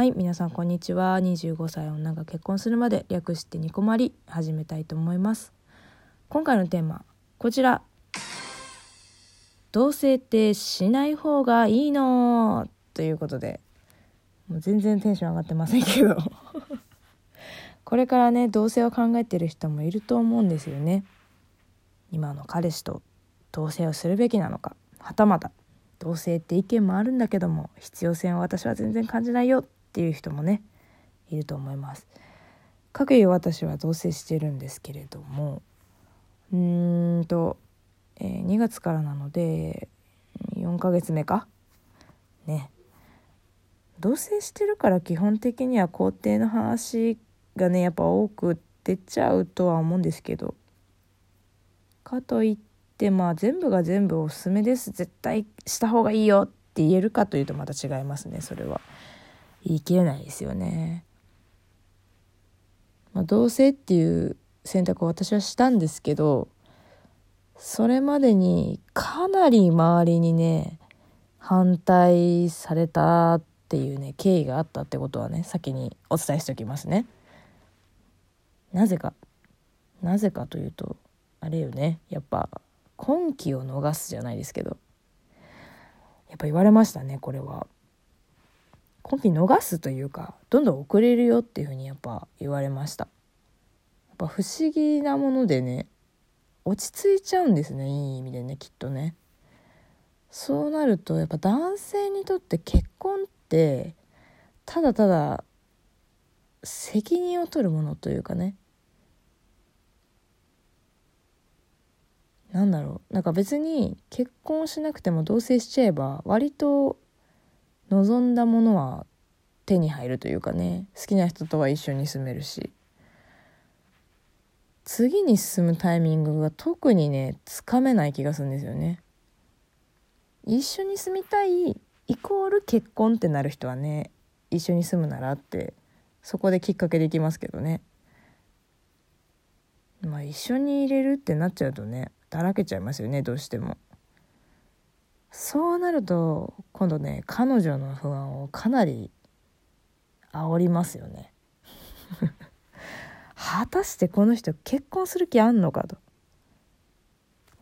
はい皆さんこんにちは。25歳女が結婚するまで略してニコマリ始めたいと思います。今回のテーマこちら。同棲ってしない方がいいのということで。もう全然テンション上がってませんけど。これからね同棲を考えてる人もいると思うんですよね。今の彼氏と同棲をするべきなのか。はたまた同棲って意見もあるんだけども必要性は私は全然感じないよ。っていう人もねいると思います。かくいう私は同棲してるんですけれどもうーんと、えー、2月からなので4ヶ月目か？ね。同棲してるから基本的には肯定の話がねやっぱ多く出ちゃうとは思うんですけどかといってまあ全部が全部おすすめです。絶対した方がいいよって言えるかというとまた違いますねそれは。言い切れないですよね。まあ、同棲っていう選択を私はしたんですけどそれまでにかなり周りにね反対されたっていうね経緯があったってことはね先にお伝えしておきますね。なぜかなぜかというとあれよねやっぱ今期を逃すじゃないですけどやっぱ言われましたねこれは。今期逃すというかどんどん遅れるよっていうふうにやっぱ言われました。やっぱ不思議なものでね落ち着いちゃうんですねいい意味でねきっとね。そうなるとやっぱ男性にとって結婚ってただただ責任を取るものというかねなんだろうなんか別に結婚しなくても同棲しちゃえば割と望んだものは手に入るというかね好きな人とは一緒に住めるし。次に進むタイミングが特にねつかめない気がするんですよね。一緒に住みたいイコール結婚ってなる人はね一緒に住むならってそこできっかけできますけどね。まあ一緒に入れるってなっちゃうとねだらけちゃいますよねどうしても。そうなると今度ね彼女の不安をかなり煽りますよね。果たしてこの人結婚する気あんのかと。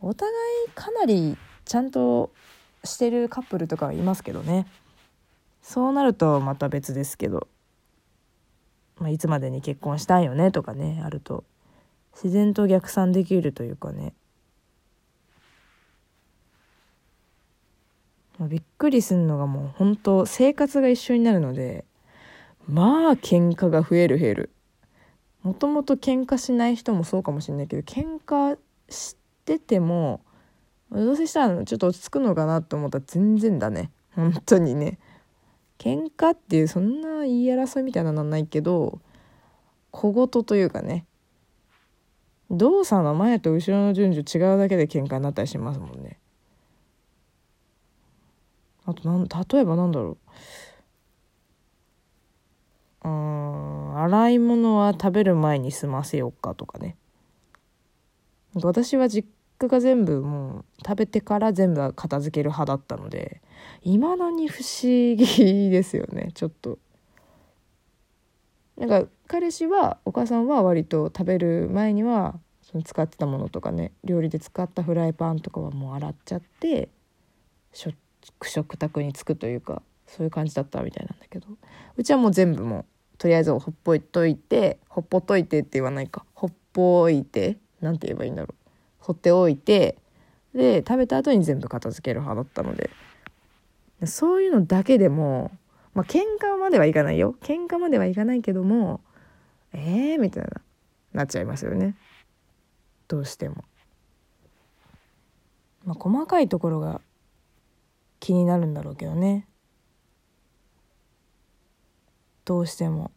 お互いかなりちゃんとしてるカップルとかはいますけどね。そうなるとまた別ですけど、まあ、いつまでに結婚したいよねとかねあると自然と逆算できるというかね。びっくりするのがもう本当生活が一緒になるのでまあ喧嘩が増える減る。もともと喧嘩しない人もそうかもしれないけど喧嘩しててもどうせしたらちょっと落ち着くのかなと思ったら全然だね。本当にね。喧嘩っていうそんな言い争いみたいなのはないけど小言というかね。動作の前と後ろの順序違うだけで喧嘩になったりしますもんね。あとなん例えばなんだろううん洗い物は食べる前に済ませようかとかね私は実家が全部もう食べてから全部片付ける派だったのでいまだに不思議ですよねちょっと。なんか彼氏はお母さんは割と食べる前にはその使ってたものとかね料理で使ったフライパンとかはもう洗っちゃってしょっ食卓につくというかそういう感じだったみたいなんだけど。うちはもう全部もうとりあえずほっぽいといてほっぽといてって言わないか。ほっぽいて何て言えばいいんだろう。ほっておいてで食べた後に全部片付ける派だったので。そういうのだけでもまあ喧嘩まではいかないよ。喧嘩まではいかないけどもえーみたいななっちゃいますよね。どうしても。まあ、細かいところが気になるんだろうけどね。どうしても。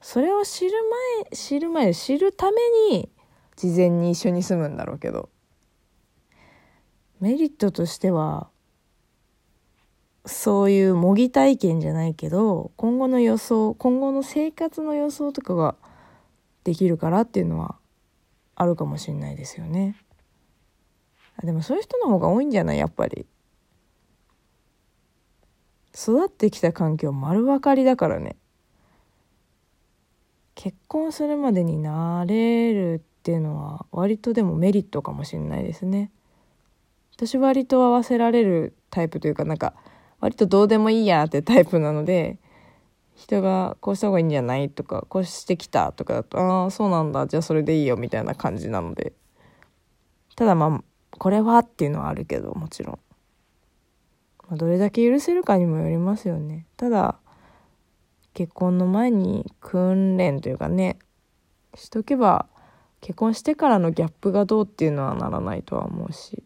それを知る前知る前知るために事前に一緒に住むんだろうけど。メリットとしてはそういう模擬体験じゃないけど今後の予想今後の生活の予想とかができるからっていうのはあるかもしれないですよね。でもそういう人の方が多いんじゃない？やっぱり。育ってきた環境丸分かりだからね。結婚するまでになれるっていうのは割とでもメリットかもしれないですね。私割と合わせられるタイプというかなんか割とどうでもいいやってタイプなので人がこうした方がいいんじゃないとかこうしてきたとかだとああそうなんだ。じゃあそれでいいよみたいな感じなので。ただまあこれはっていうのはあるけどもちろん、まあ、どれだけ許せるかにもよりますよねただ結婚の前に訓練というかねしとけば結婚してからのギャップがどうっていうのはならないとは思うし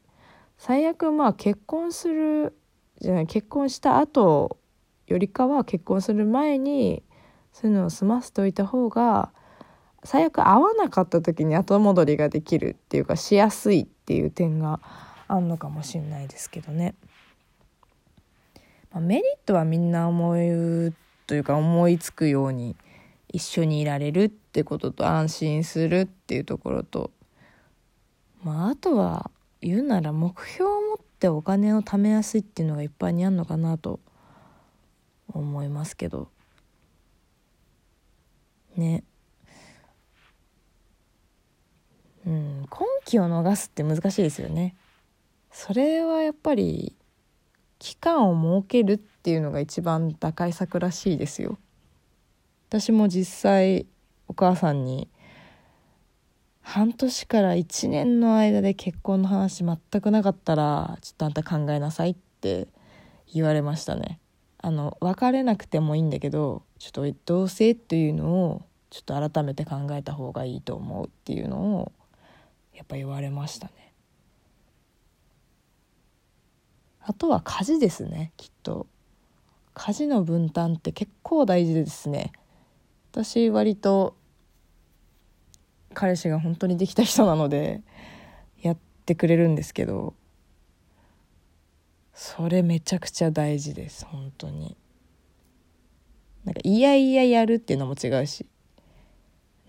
最悪まあ結婚するじゃない結婚した後よりかは結婚する前にそういうのを済ませておいた方が最悪会わなかった時に後戻りができるっていうかしやすいっていう点があんのかもしれないですけどね。まあ、メリットはみんな思うというか思いつくように一緒にいられるってことと安心するっていうところとまああとは言うなら目標を持ってお金を貯めやすいっていうのがいっぱいにあるのかなと思いますけど。ね。うん。根気を逃すって難しいですよね。それはやっぱり期間を設けるっていうのが一番打開策らしいですよ。私も実際お母さんに半年から1年の間で結婚の話全くなかったらちょっとあんた考えなさいって言われましたね。あの別れなくてもいいんだけどちょっと同棲っていうのをちょっと改めて考えた方がいいと思うっていうのをやっぱ言われましたね。あとは家事ですねきっと。家事の分担って結構大事ですね。私割と彼氏が本当にできた人なのでやってくれるんですけどそれめちゃくちゃ大事です本当に。なんかいやいややるっていうのも違うし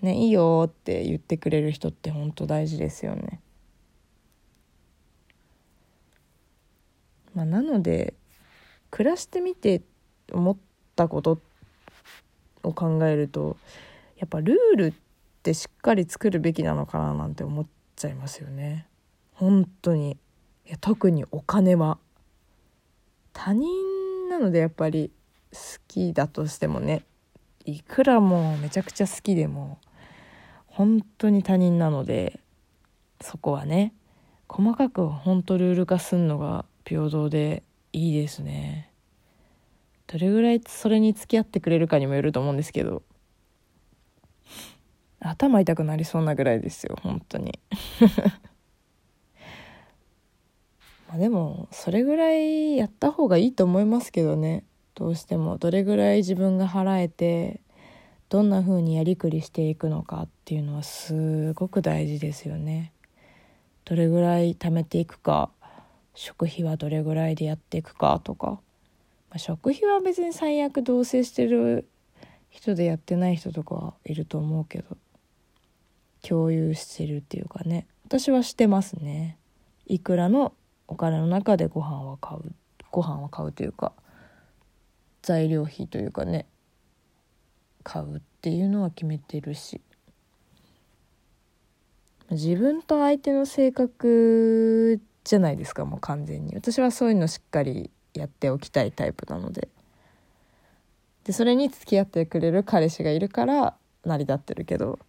ねいいよって言ってくれる人って本当大事ですよね。まあなので暮らしてみて思ったことを考えるとやっぱルールってしっかり作るべきなのかななんて思っちゃいますよね。本当に。いや特にお金は。他人なのでやっぱり好きだとしてもね。いくらもうめちゃくちゃ好きでも本当に他人なのでそこはね。細かく本当ルール化すんのが平等でいいですね。どれぐらいそれに付き合ってくれるかにもよると思うんですけど。頭痛くなりそうなぐらいですよ本当に。まあでもそれぐらいやった方がいいと思いますけどね。どうしてもどれぐらい自分が払えてどんな風にやりくりしていくのかっていうのはすごく大事ですよね。どれぐらい貯めていくか。食費はどれぐらいでやっていくかとか、まあ、食費は別に最悪同棲してる人でやってない人とかはいると思うけど。共有してるっていうかね。私はしてますね。いくらのお金の中でご飯は買うご飯は買うというか材料費というかね。買うっていうのは決めてるし。自分と相手の性格じゃないですかもう完全に私はそういうのしっかりやっておきたいタイプなのででそれに付き合ってくれる彼氏がいるから成り立ってるけど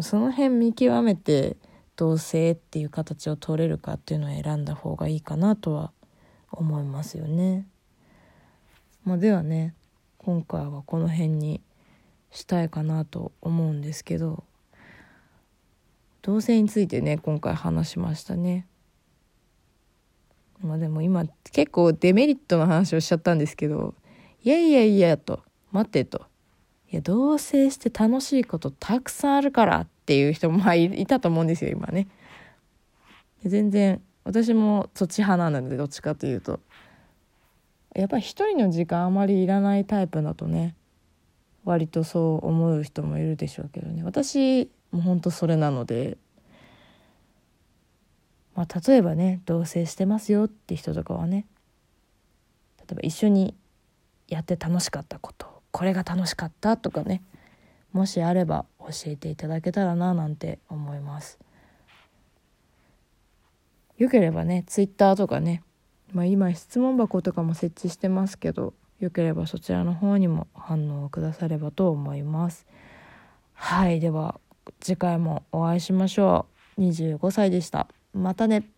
その辺見極めて同棲っていう形を取れるかっていうのを選んだ方がいいかなとは思いますよね。まあ、ではね今回はこの辺にしたいかなと思うんですけど同棲についてね今回話しましたね。まあでも今結構デメリットの話をしちゃったんですけどいやいやいやと待ってと。いや同棲して楽しいことたくさんあるからっていう人もまあいたと思うんですよ今ね。全然私もそっち派なのでどっちかというと。やっぱり一人の時間あまりいらないタイプだとね割とそう思う人もいるでしょうけどね。私もほんとそれなのでまあ、例えばね同棲してますよって人とかはね例えば一緒にやって楽しかったことこれが楽しかったとかねもしあれば教えていただけたらななんて思います。よければねツイッターとかね、まあ、今質問箱とかも設置してますけどよければそちらの方にも反応をくださればと思います。はいでは次回もお会いしましょう。25歳でした。またね。